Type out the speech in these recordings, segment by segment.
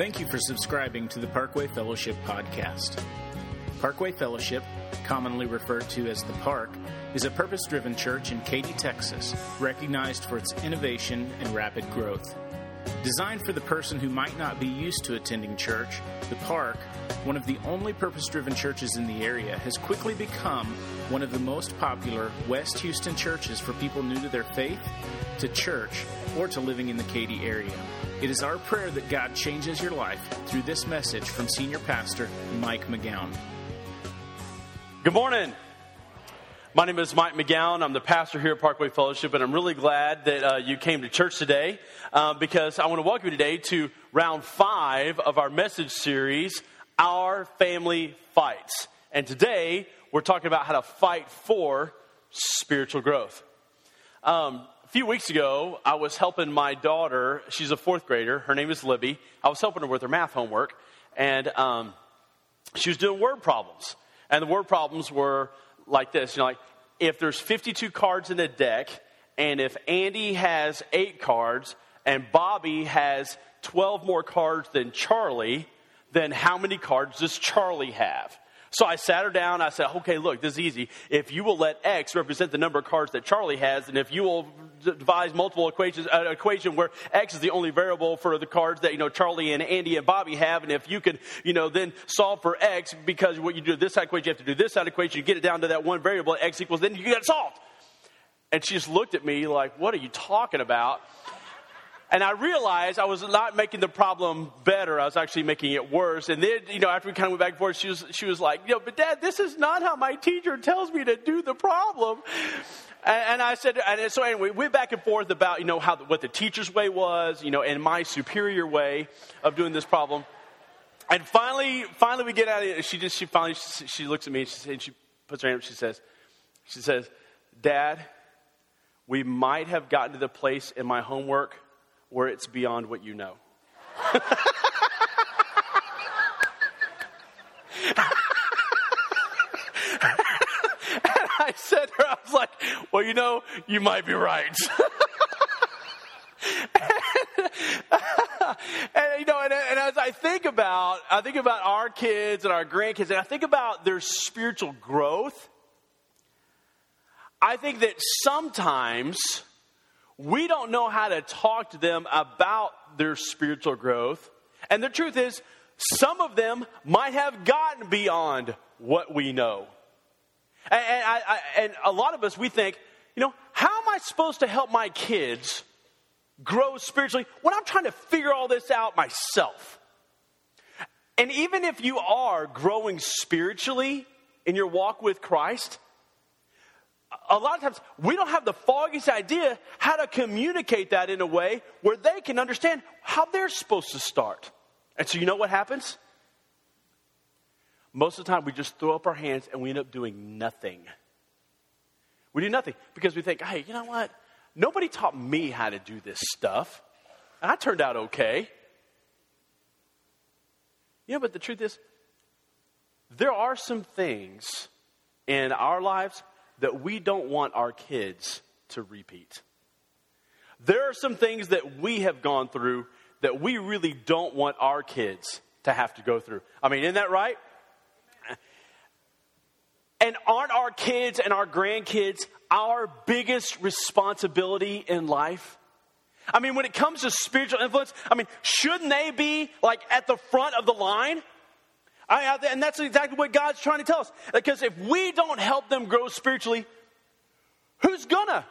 Thank you for subscribing to the Parkway Fellowship podcast. Parkway Fellowship, commonly referred to as the Park, is a purpose driven church in Katy, Texas, recognized for its innovation and rapid growth. Designed for the person who might not be used to attending church, the Park, one of the only purpose driven churches in the area, has quickly become one of the most popular West Houston churches for people new to their faith, to church, or to living in the Katy area. It is our prayer that God changes your life through this message from Senior Pastor Mike McGowan. Good morning. My name is Mike McGowan. I'm the pastor here at Parkway Fellowship, and I'm really glad that uh, you came to church today uh, because I want to welcome you today to round five of our message series, Our Family Fights. And today we're talking about how to fight for spiritual growth. Um, a few weeks ago, I was helping my daughter. She's a fourth grader. Her name is Libby. I was helping her with her math homework, and um, she was doing word problems. And the word problems were like this, you know, like if there's 52 cards in the deck, and if Andy has eight cards and Bobby has 12 more cards than Charlie, then how many cards does Charlie have? So I sat her down. I said, okay, look, this is easy. If you will let X represent the number of cards that Charlie has, and if you will devise multiple equations, an equation where X is the only variable for the cards that, you know, Charlie and Andy and Bobby have, and if you can, you know, then solve for X, because what you do this side equation, you have to do this side equation, you get it down to that one variable, X equals, then you get it solved. And she just looked at me like, what are you talking about? And I realized I was not making the problem better. I was actually making it worse. And then, you know, after we kind of went back and forth, she was, she was like, you know, but dad, this is not how my teacher tells me to do the problem. And, and I said, and so anyway, we went back and forth about, you know, how, what the teacher's way was, you know, and my superior way of doing this problem. And finally, finally we get out of it. She just, she finally, she, she looks at me and she, and she puts her hand up. She says, she says, Dad, we might have gotten to the place in my homework where it's beyond what you know. and I said to her, I was like, well, you know, you might be right. and, you know, and, and, as I think about, I think about our kids and our grandkids, and I think about their spiritual growth. I think that sometimes we don't know how to talk to them about their spiritual growth. And the truth is, some of them might have gotten beyond what we know. And, and, I, I, and, a lot of us, we think, you know, how am I supposed to help my kids grow spiritually when I'm trying to figure all this out myself? And even if you are growing spiritually in your walk with Christ, a lot of times we don't have the foggiest idea how to communicate that in a way where they can understand how they're supposed to start. And so, you know what happens? Most of the time, we just throw up our hands and we end up doing nothing. We do nothing because we think, hey, you know what? Nobody taught me how to do this stuff. And I turned out okay. Yeah, but the truth is, there are some things in our lives that we don't want our kids to repeat. There are some things that we have gone through that we really don't want our kids to have to go through. I mean, isn't that right? And aren't our kids and our grandkids our biggest responsibility in life? I mean, when it comes to spiritual influence, I mean, shouldn't they be like at the front of the line? I, and that's exactly what God's trying to tell us. Because if we don't help them grow spiritually, who's gonna?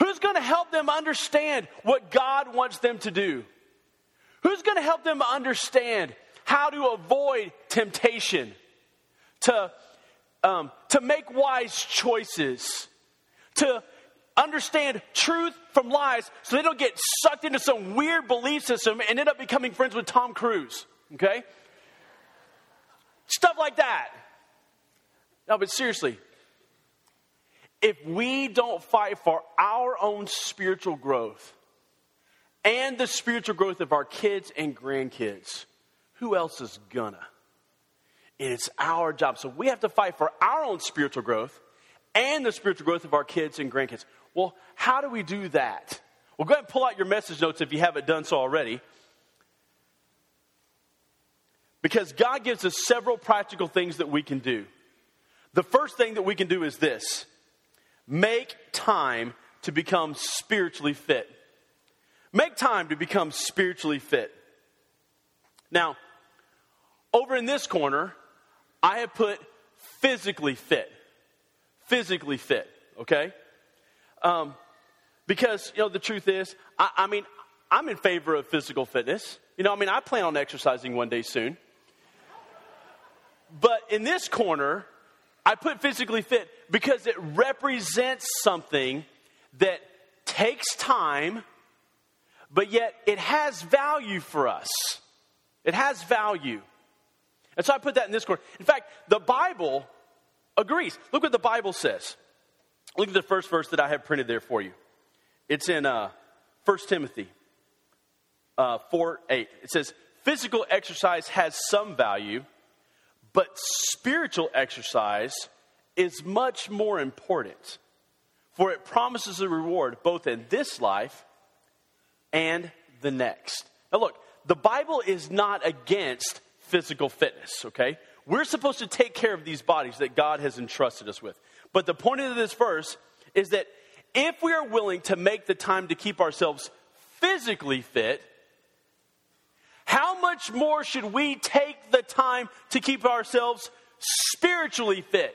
Who's gonna help them understand what God wants them to do? Who's gonna help them understand how to avoid temptation, to, um, to make wise choices, to understand truth from lies so they don't get sucked into some weird belief system and end up becoming friends with Tom Cruise? Okay? Stuff like that. No, but seriously, if we don't fight for our own spiritual growth and the spiritual growth of our kids and grandkids, who else is gonna? It's our job. So we have to fight for our own spiritual growth and the spiritual growth of our kids and grandkids. Well, how do we do that? Well, go ahead and pull out your message notes if you haven't done so already. Because God gives us several practical things that we can do. The first thing that we can do is this make time to become spiritually fit. Make time to become spiritually fit. Now, over in this corner, I have put physically fit. Physically fit, okay? Um, because, you know, the truth is, I, I mean, I'm in favor of physical fitness. You know, I mean, I plan on exercising one day soon. But in this corner, I put physically fit because it represents something that takes time, but yet it has value for us. It has value. And so I put that in this corner. In fact, the Bible agrees. Look what the Bible says. Look at the first verse that I have printed there for you. It's in uh, 1 Timothy uh, 4 8. It says, Physical exercise has some value, but spiritual exercise is much more important, for it promises a reward both in this life and the next. Now, look, the Bible is not against physical fitness, okay? We're supposed to take care of these bodies that God has entrusted us with. But the point of this verse is that if we are willing to make the time to keep ourselves physically fit, much more should we take the time to keep ourselves spiritually fit?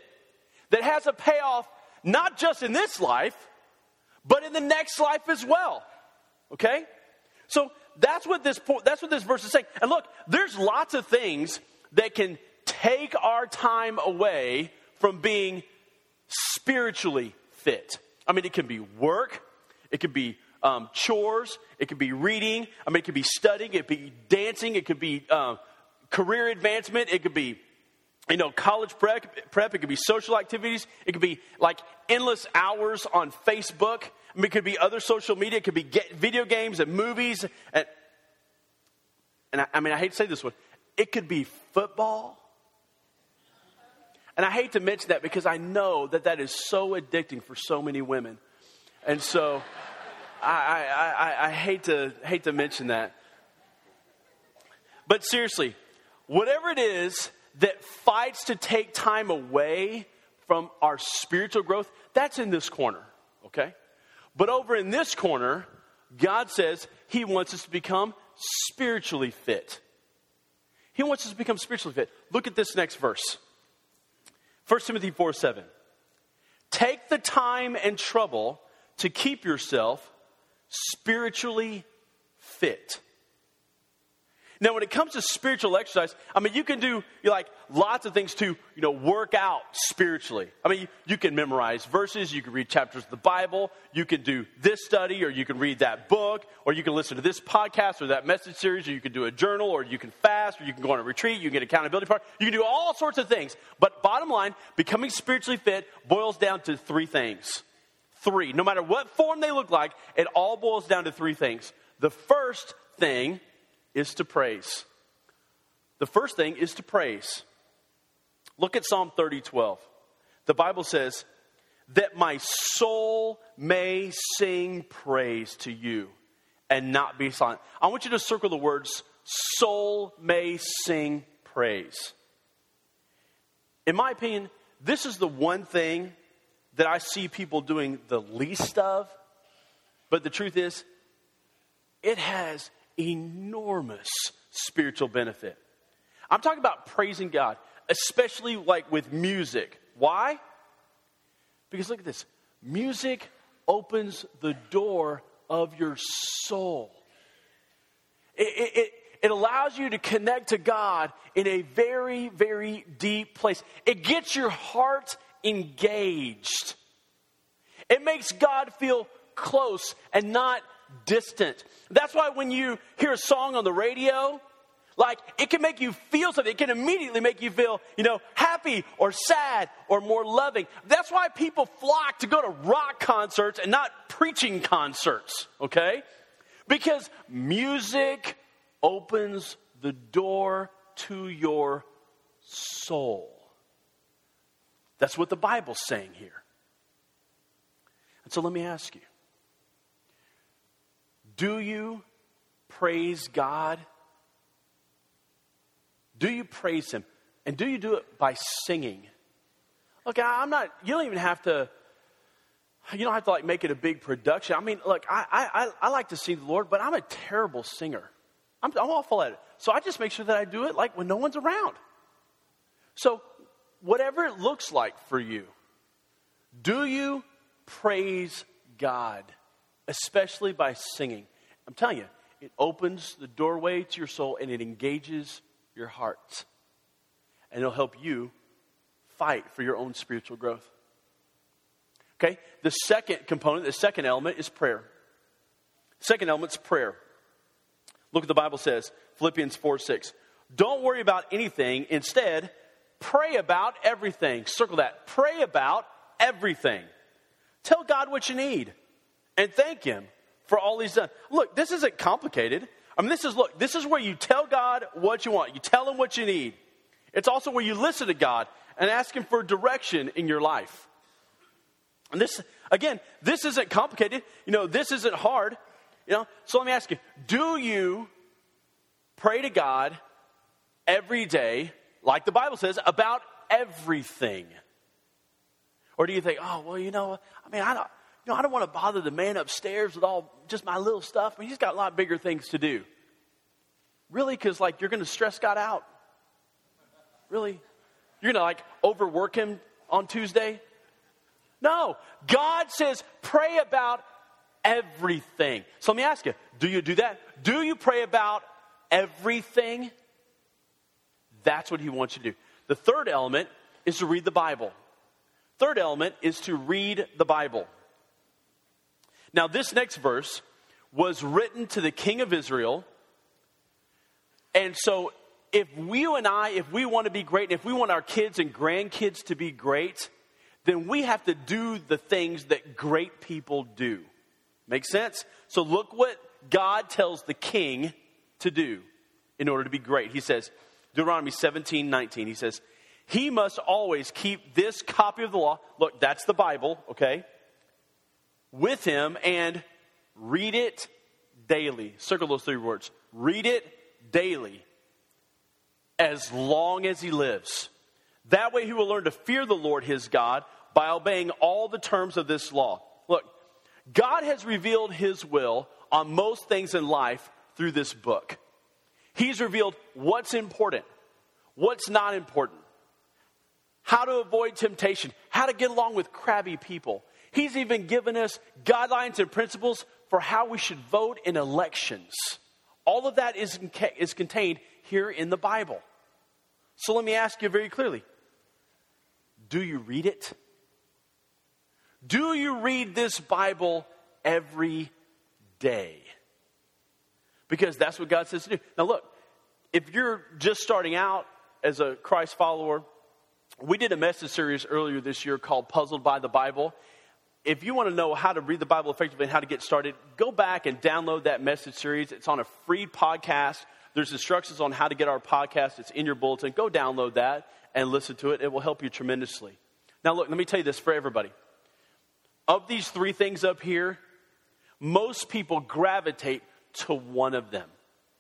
That has a payoff not just in this life, but in the next life as well. Okay? So that's what this that's what this verse is saying. And look, there's lots of things that can take our time away from being spiritually fit. I mean, it can be work, it can be um, chores, it could be reading, I mean, it could be studying, it could be dancing, it could be uh, career advancement, it could be you know, college prep, it could be social activities, it could be like endless hours on Facebook, I mean, it could be other social media, it could be video games and movies, and, and I, I mean, I hate to say this one, it could be football. And I hate to mention that because I know that that is so addicting for so many women. And so I, I, I, hate, to, hate to mention that. But seriously, whatever it is that fights to take time away from our spiritual growth, that's in this corner, okay? But over in this corner, God says He wants us to become spiritually fit. He wants us to become spiritually fit. Look at this next verse 1 Timothy 4 7. Take the time and trouble to keep yourself spiritually fit. Now, when it comes to spiritual exercise, I mean, you can do like lots of things to, you know, work out spiritually. I mean, you, can memorize verses, you can read chapters of the Bible, you can do this study, or you can read that book, or you can listen to this podcast or that message series, or you can do a journal, or you can fast, or you can go on a retreat, you can get accountability part. You can do all sorts of things. But bottom line, becoming spiritually fit boils down to three things. Three. No matter what form they look like, it all boils down to three things. The first thing is to praise. The first thing is to praise. Look at Psalm 30 12. The Bible says, That my soul may sing praise to you and not be silent. I want you to circle the words, soul may sing praise. In my opinion, this is the one thing that I see people doing the least of, but the truth is, it has enormous spiritual benefit. I'm talking about praising God, especially like with music. Why? Because look at this music opens the door of your soul. It, it, it, allows you to connect to God in a very, very deep place. It gets your heart engaged. It makes God feel close and not distant. That's why when you hear a song on the radio, like it can make you feel something. It can immediately make you feel, you know, happy or sad or more loving. That's why people flock to go to rock concerts and not preaching concerts, okay? Because music opens the door to your soul. That's what the Bible's saying here. And so let me ask you do you praise God? Do you praise Him? And do you do it by singing? Look, I'm not, you don't even have to, you don't have to like make it a big production. I mean, look, I, I, I like to sing the Lord, but I'm a terrible singer. I'm, I'm awful at it. So I just make sure that I do it like when no one's around. So, whatever it looks like for you, do you praise God, especially by singing? I'm telling you, it opens the doorway to your soul and it engages your heart. And it'll help you fight for your own spiritual growth. Okay? The second component, the second element is prayer. Second element is prayer. Look what the Bible says Philippians 4 6. Don't worry about anything. Instead, pray about everything. Circle that. Pray about everything. Tell God what you need and thank Him for all He's done. Look, this isn't complicated. I mean, this is, look, this is where you tell God what you want, you tell Him what you need. It's also where you listen to God and ask Him for direction in your life. And this, again, this isn't complicated. You know, this isn't hard. You know, so let me ask you do you pray to God every day, like the Bible says, about everything? Or do you think, oh, well, you know, I mean, I don't, you know, I don't want to bother the man upstairs with all just my little stuff. I mean, he's got a lot bigger things to do. Really? Because, like, you're going to stress God out? Really? You're going to, like, overwork him on Tuesday? No. God says, pray about everything. So let me ask you do you do that? Do you pray about everything? That's what he wants you to do. The third element is to read the Bible. Third element is to read the Bible. Now, this next verse was written to the king of Israel. And so, if you and I, if we want to be great, and if we want our kids and grandkids to be great, then we have to do the things that great people do. Make sense? So look what God tells the king to do in order to be great. He says, Deuteronomy 17, 19, he says, he must always keep this copy of the law. Look, that's the Bible, okay? With him and read it daily. Circle those three words. Read it daily as long as he lives. That way he will learn to fear the Lord his God by obeying all the terms of this law. Look, God has revealed his will on most things in life through this book. He's revealed what's important, what's not important, how to avoid temptation, how to get along with crabby people. He's even given us guidelines and principles for how we should vote in elections. All of that is, is contained here in the Bible. So let me ask you very clearly do you read it? Do you read this Bible every day? Because that's what God says to do. Now, look, if you're just starting out as a Christ follower, we did a message series earlier this year called Puzzled by the Bible. If you want to know how to read the Bible effectively and how to get started, go back and download that message series. It's on a free podcast. There's instructions on how to get our podcast. It's in your bulletin. Go download that and listen to it. It will help you tremendously. Now, look, let me tell you this for everybody. Of these three things up here, most people gravitate to one of them.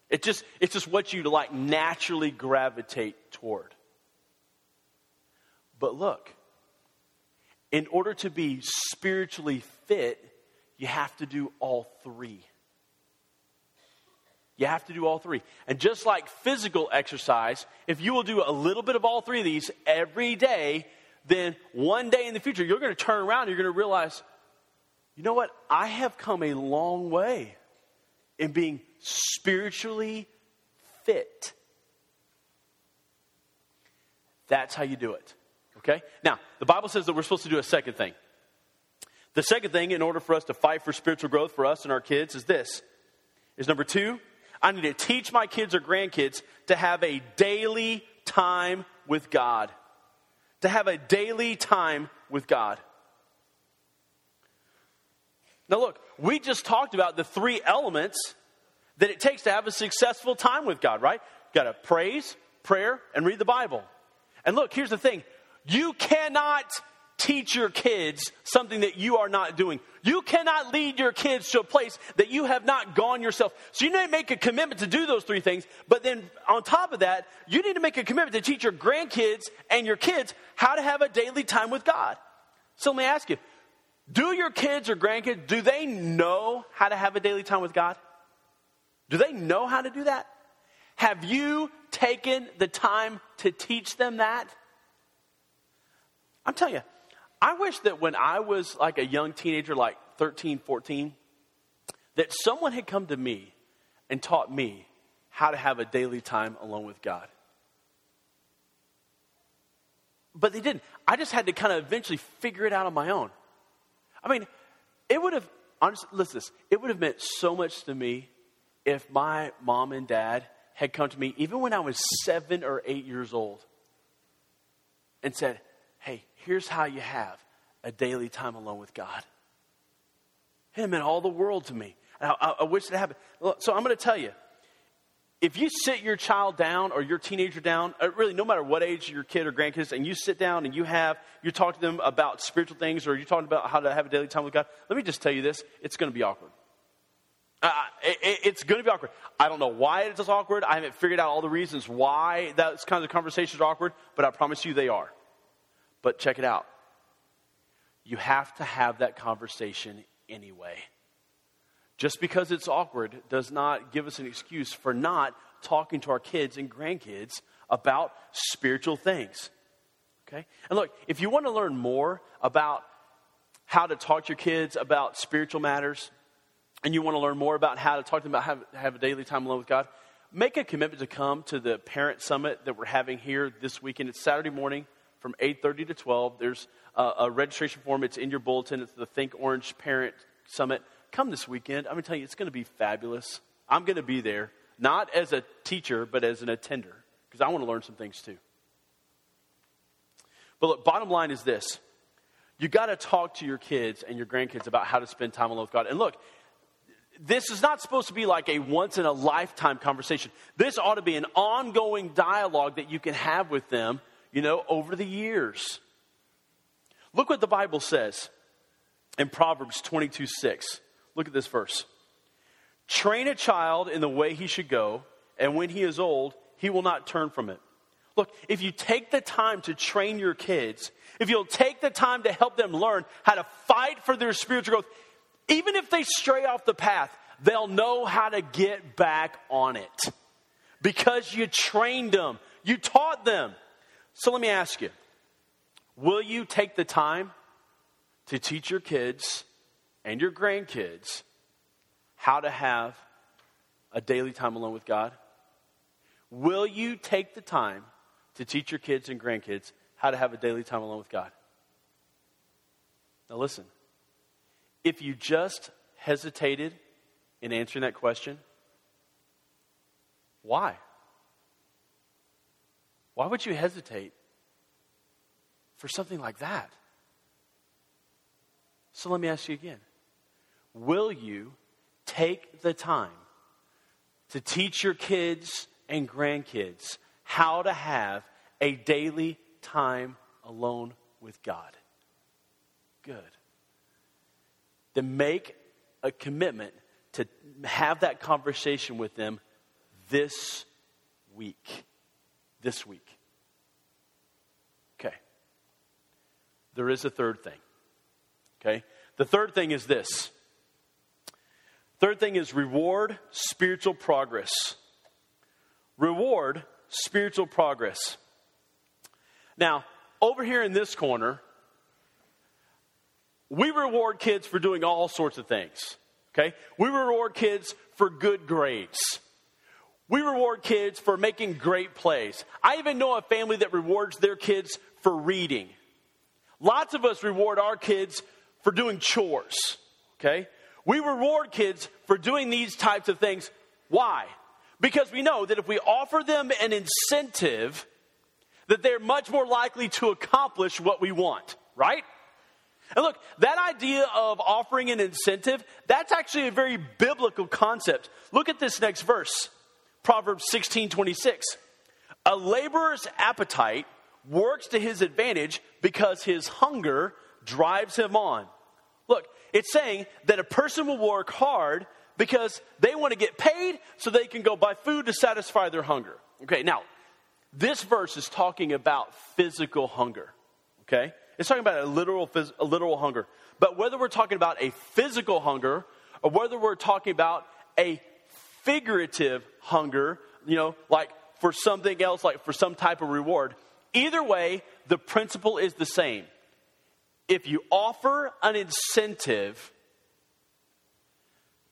It just, it's just what you like naturally gravitate toward. But look, in order to be spiritually fit, you have to do all three. You have to do all three. And just like physical exercise, if you will do a little bit of all three of these every day, then one day in the future, you're going to turn around and you're going to realize, you know what? I have come a long way in being spiritually fit. That's how you do it. Okay? Now, the Bible says that we're supposed to do a second thing. The second thing, in order for us to fight for spiritual growth for us and our kids, is this. Is number two, I need to teach my kids or grandkids to have a daily time with God. To have a daily time with God. Now, look, we just talked about the three elements that it takes to have a successful time with God, right? Got to praise, prayer, and read the Bible. And look, here's the thing you cannot teach your kids something that you are not doing. You cannot lead your kids to a place that you have not gone yourself. So you need to make a commitment to do those three things. But then on top of that, you need to make a commitment to teach your grandkids and your kids how to have a daily time with God. So let me ask you, do your kids or grandkids, do they know how to have a daily time with God? Do they know how to do that? Have you taken the time to teach them that? I'm telling you, I wish that when I was like a young teenager, like 13, 14, that someone had come to me and taught me how to have a daily time alone with God. But they didn't. I just had to kind of eventually figure it out on my own. I mean, it would have, honestly, listen this, it would have meant so much to me if my mom and dad had come to me, even when I was seven or eight years old, and said, Hey, here's how you have a daily time alone with God. It meant all the world to me. I, I, I wish it happened. So I'm going to tell you if you sit your child down or your teenager down, uh, really no matter what age your kid or grandkids, and you sit down and you have, you talk to them about spiritual things or you're talking about how to have a daily time with God, let me just tell you this it's going to be awkward. Uh, it, it's going to be awkward. I don't know why it's awkward. I haven't figured out all the reasons why those kinds of conversations are awkward, but I promise you they are. But check it out. You have to have that conversation anyway. Just because it's awkward does not give us an excuse for not talking to our kids and grandkids about spiritual things. Okay? And look, if you want to learn more about how to talk to your kids about spiritual matters, and you want to learn more about how to talk to them about how to have a daily time alone with God, make a commitment to come to the parent summit that we're having here this weekend. It's Saturday morning from 8.30 to 12. There's a, a registration form. It's in your bulletin. It's the Think Orange Parent Summit. Come this weekend. I'm going to tell you, it's going to be fabulous. I'm going to be there, not as a teacher, but as an attender, because I want to learn some things too. But look, bottom line is this. You got to talk to your kids and your grandkids about how to spend time alone with God. And look, this is not supposed to be like a once in a lifetime conversation. This ought to be an ongoing dialogue that you can have with them, you know, over the years. Look what the Bible says in Proverbs 22 6. Look at this verse. Train a child in the way he should go, and when he is old, he will not turn from it. Look, if you take the time to train your kids, if you'll take the time to help them learn how to fight for their spiritual growth, even if they stray off the path, they'll know how to get back on it because you trained them, you taught them. So let me ask you will you take the time to teach your kids and your grandkids how to have a daily time alone with God? Will you take the time to teach your kids and grandkids how to have a daily time alone with God? Now, listen if you just hesitated in answering that question, why? Why would you hesitate for something like that? So let me ask you again Will you take the time to teach your kids and grandkids how to have a daily time alone with God? Good then make a commitment to have that conversation with them this week. This week. Okay. There is a third thing. Okay? The third thing is this. Third thing is reward spiritual progress. Reward spiritual progress. Now, over here in this corner, we reward kids for doing all sorts of things. Okay? We reward kids for good grades. We reward kids for making great plays. I even know a family that rewards their kids for reading. Lots of us reward our kids for doing chores. Okay? We reward kids for doing these types of things. Why? Because we know that if we offer them an incentive, that they're much more likely to accomplish what we want, right? And look, that idea of offering an incentive, that's actually a very biblical concept. Look at this next verse Proverbs 16 26. A laborer's appetite works to his advantage because his hunger drives him on. Look, it's saying that a person will work hard because they want to get paid so they can go buy food to satisfy their hunger. Okay, now, this verse is talking about physical hunger. Okay? It's talking about a literal, a literal hunger. But whether we're talking about a physical hunger or whether we're talking about a figurative hunger, you know, like for something else, like for some type of reward, either way, the principle is the same. If you offer an incentive,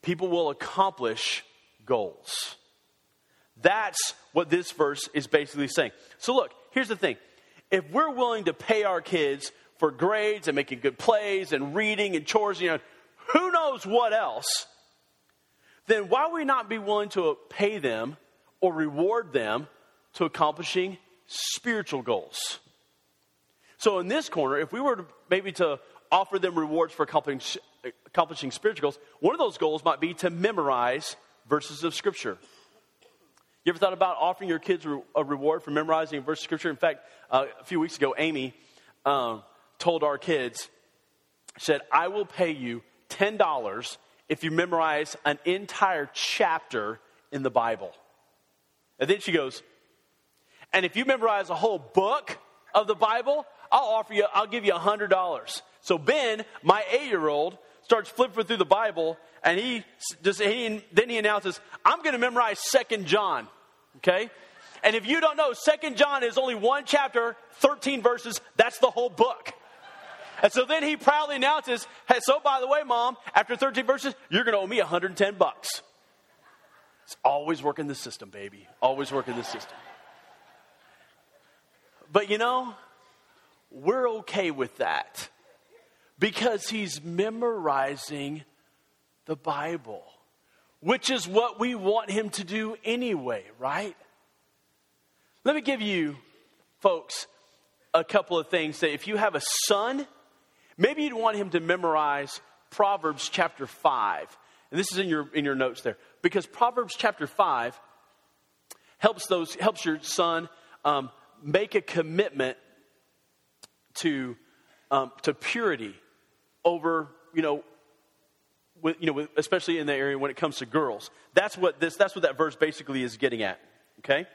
people will accomplish goals. That's what this verse is basically saying. So, look, here's the thing if we're willing to pay our kids for grades and making good plays and reading and chores, you know, who knows what else, then why would we not be willing to pay them or reward them to accomplishing spiritual goals? So, in this corner, if we were to maybe to offer them rewards for accomplishing, spiritual goals, one of those goals might be to memorize verses of Scripture. You ever thought about offering your kids a reward for memorizing a verse of scripture? In fact, uh, a few weeks ago, Amy um, told our kids, said, I will pay you $10 if you memorize an entire chapter in the Bible. And then she goes, and if you memorize a whole book of the Bible, I'll offer you, I'll give you $100. So Ben, my eight year old, starts flipping through the Bible, and he just he, then he announces, "I'm going to memorize Second John." Okay, and if you don't know, Second John is only one chapter, 13 verses. That's the whole book. And so then he proudly announces, "Hey, so by the way, Mom, after 13 verses, you're going to owe me 110 bucks." It's always working the system, baby. Always working the system. But you know, we're okay with that because he's memorizing the Bible, which is what we want him to do anyway, right? Let me give you, folks, a couple of things that if you have a son, maybe you'd want him to memorize Proverbs chapter 5. And this is in your, in your notes there. Because Proverbs chapter 5 helps, those, helps your son um, make a commitment to, um, to purity over, you know, with, you know, with, especially in the area when it comes to girls. That's what this, that's what that verse basically is getting at. Okay?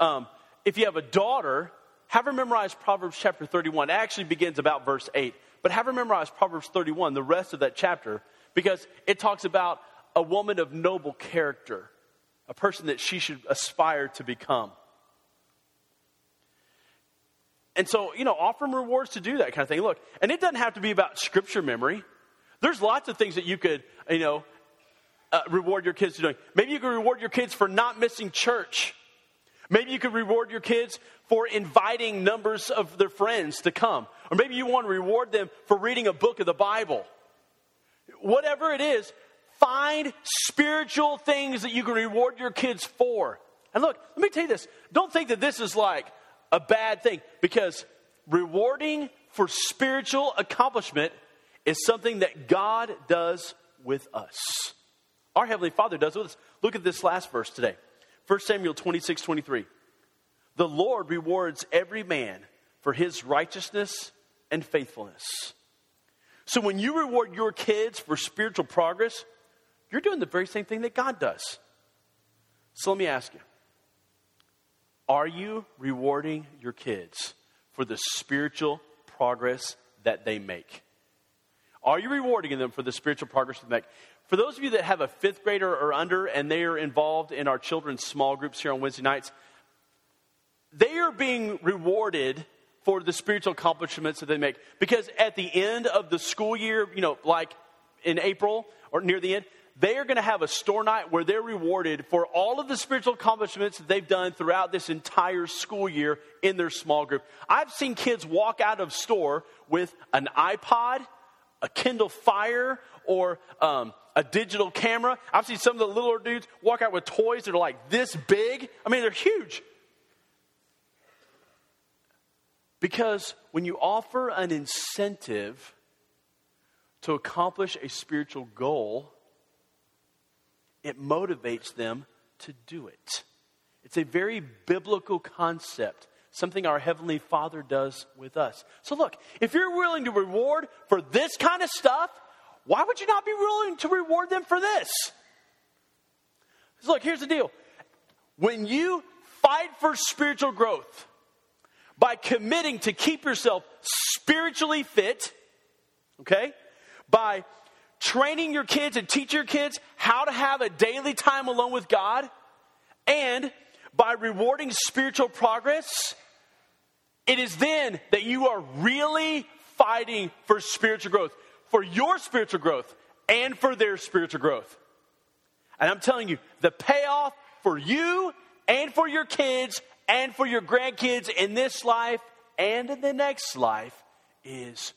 Um, if you have a daughter, have her memorize Proverbs chapter 31. It actually begins about verse 8. But have her memorize Proverbs 31, the rest of that chapter, because it talks about a woman of noble character, a person that she should aspire to become. And so, you know, offer them rewards to do that kind of thing. Look, and it doesn't have to be about scripture memory. There's lots of things that you could, you know, uh, reward your kids for doing. Maybe you could reward your kids for not missing church. Maybe you could reward your kids for inviting numbers of their friends to come. Or maybe you want to reward them for reading a book of the Bible. Whatever it is, find spiritual things that you can reward your kids for. And look, let me tell you this. Don't think that this is like, a bad thing because rewarding for spiritual accomplishment is something that God does with us. Our Heavenly Father does with us. Look at this last verse today 1 Samuel 26 23. The Lord rewards every man for his righteousness and faithfulness. So when you reward your kids for spiritual progress, you're doing the very same thing that God does. So let me ask you are you rewarding your kids for the spiritual progress that they make? Are you rewarding them for the spiritual progress they make? For those of you that have a fifth grader or under and they are involved in our children's small groups here on Wednesday nights, they are being rewarded for the spiritual accomplishments that they make. Because at the end of the school year, you know, like in April or near the end, they are going to have a store night where they're rewarded for all of the spiritual accomplishments that they've done throughout this entire school year in their small group. I've seen kids walk out of store with an iPod, a Kindle Fire, or um, a digital camera. I've seen some of the littler dudes walk out with toys that are like this big. I mean, they're huge. Because when you offer an incentive to accomplish a spiritual goal, it motivates them to do it. It's a very biblical concept. something our Heavenly Father does with us. So, look, if you're willing to reward for this kind of stuff, why would you not be willing to reward them for this? Look, here's the deal. When you fight for spiritual growth by committing to keep yourself spiritually fit, okay, by training your kids and teach your kids how to have a daily time alone with God, and by rewarding spiritual progress, it is then that you are really fighting for spiritual growth, for your spiritual growth, and for their spiritual growth. And I'm telling you, the payoff for you and for your kids and for your grandkids in this life and in the next life is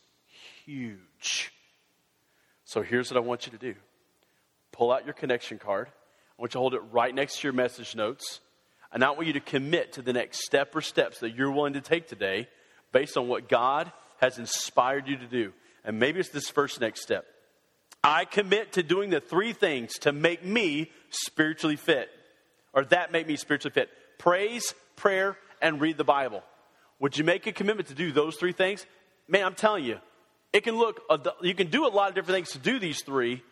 huge. So here's what I want you to do pull out your connection card. I want you to hold it right next to your message notes. And I want you to commit to the next step or steps that you're willing to take today based on what God has inspired you to do. And maybe it's this first next step. I commit to doing the three things to make me spiritually fit, or that make me spiritually fit praise, prayer, and read the Bible. Would you make a commitment to do those three things? Man, I'm telling you, it can look, you can do a lot of different things to do these three,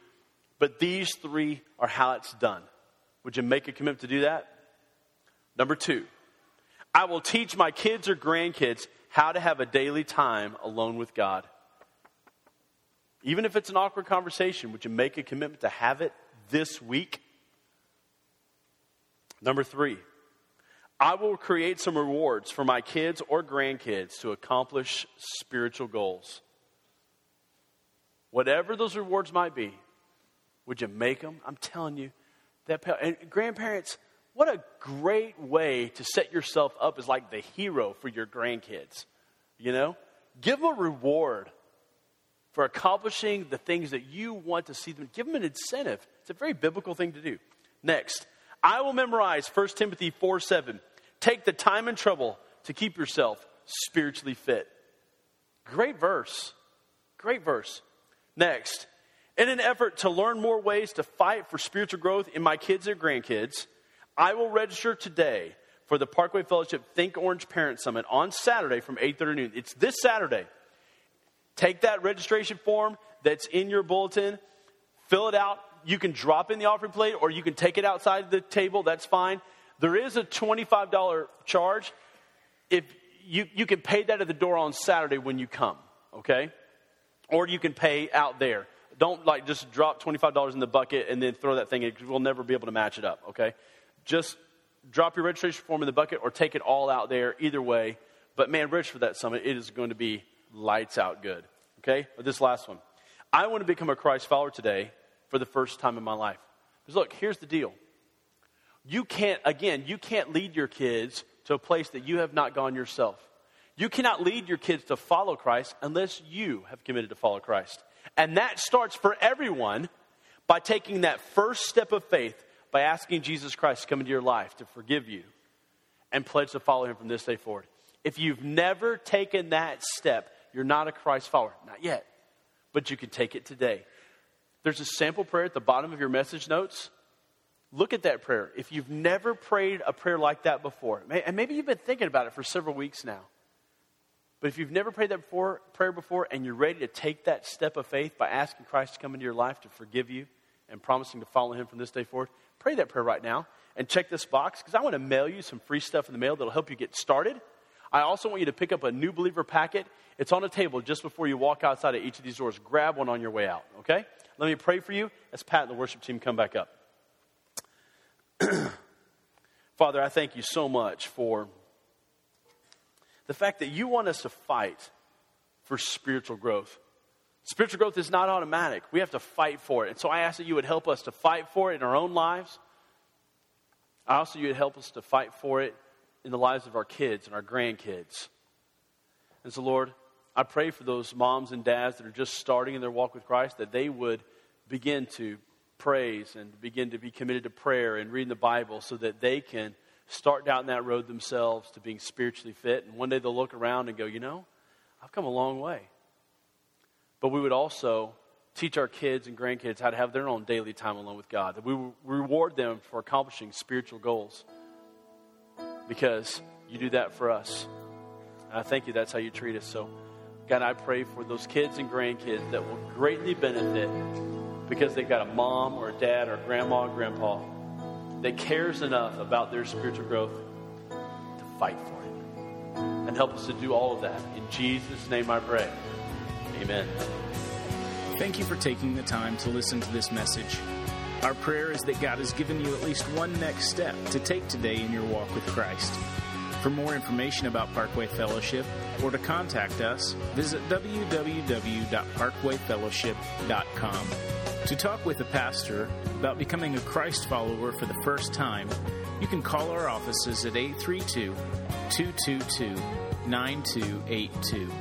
but these three are how it's done. Would you make a commitment to do that? Number two, I will teach my kids or grandkids how to have a daily time alone with God. Even if it's an awkward conversation, would you make a commitment to have it this week? Number three, I will create some rewards for my kids or grandkids to accomplish spiritual goals. Whatever those rewards might be, would you make them? I'm telling you, that and grandparents, what a great way to set yourself up as like the hero for your grandkids. You know? Give them a reward for accomplishing the things that you want to see them. Give them an incentive. It's a very biblical thing to do. Next, I will memorize 1 Timothy 4 7. Take the time and trouble to keep yourself spiritually fit. Great verse. Great verse. Next, in an effort to learn more ways to fight for spiritual growth in my kids and grandkids, I will register today for the Parkway Fellowship Think Orange Parent Summit on Saturday from 8:30 noon. It's this Saturday. Take that registration form that's in your bulletin, fill it out. You can drop in the offering plate or you can take it outside the table. That's fine. There is a $25 charge. If you, you can pay that at the door on Saturday when you come, okay? Or you can pay out there. Don't like just drop $25 in the bucket and then throw that thing in we'll never be able to match it up, okay? Just drop your registration form in the bucket or take it all out there, either way. But man, rich for that summit, it is going to be lights out good. Okay? Or this last one. I want to become a Christ follower today for the first time in my life. Because look, here's the deal. You can't, again, you can't lead your kids to a place that you have not gone yourself. You cannot lead your kids to follow Christ unless you have committed to follow Christ. And that starts for everyone by taking that first step of faith by asking Jesus Christ to come into your life to forgive you and pledge to follow him from this day forward. If you've never taken that step, you're not a Christ follower. Not yet. But you can take it today. There's a sample prayer at the bottom of your message notes. Look at that prayer. If you've never prayed a prayer like that before, and maybe you've been thinking about it for several weeks now, but if you've never prayed that before, prayer before and you're ready to take that step of faith by asking Christ to come into your life to forgive you and promising to follow him from this day forward, pray that prayer right now and check this box because I want to mail you some free stuff in the mail that'll help you get started. I also want you to pick up a new believer packet. It's on a table just before you walk outside of each of these doors. Grab one on your way out, okay? Let me pray for you as Pat and the worship team come back up. Father, I thank you so much for the fact that you want us to fight for spiritual growth. Spiritual growth is not automatic. We have to fight for it. And so I ask that you would help us to fight for it in our own lives. I also you would help us to fight for it in the lives of our kids and our grandkids. And so, Lord, I pray for those moms and dads that are just starting in their walk with Christ that they would begin to praise and begin to be committed to prayer and reading the Bible so that they can start down that road themselves to being spiritually fit. And one day they'll look around and go, you know, I've come a long way. But we would also teach our kids and grandkids how to have their own daily time alone with God, that we reward them for accomplishing spiritual goals. because you do that for us. And I thank you that's how you treat us. So, God, I pray for those kids and grandkids that will greatly benefit because they've got a mom or a dad or a grandma or grandpa that cares enough about their spiritual growth to fight for it. And help us to do all of that. In Jesus' name I pray. Amen. Thank you for taking the time to listen to this message. Our prayer is that God has given you at least one next step to take today in your walk with Christ. For more information about Parkway Fellowship or to contact us, visit www.parkwayfellowship.com. To talk with a pastor about becoming a Christ follower for the first time, you can call our offices at 832 222 9282.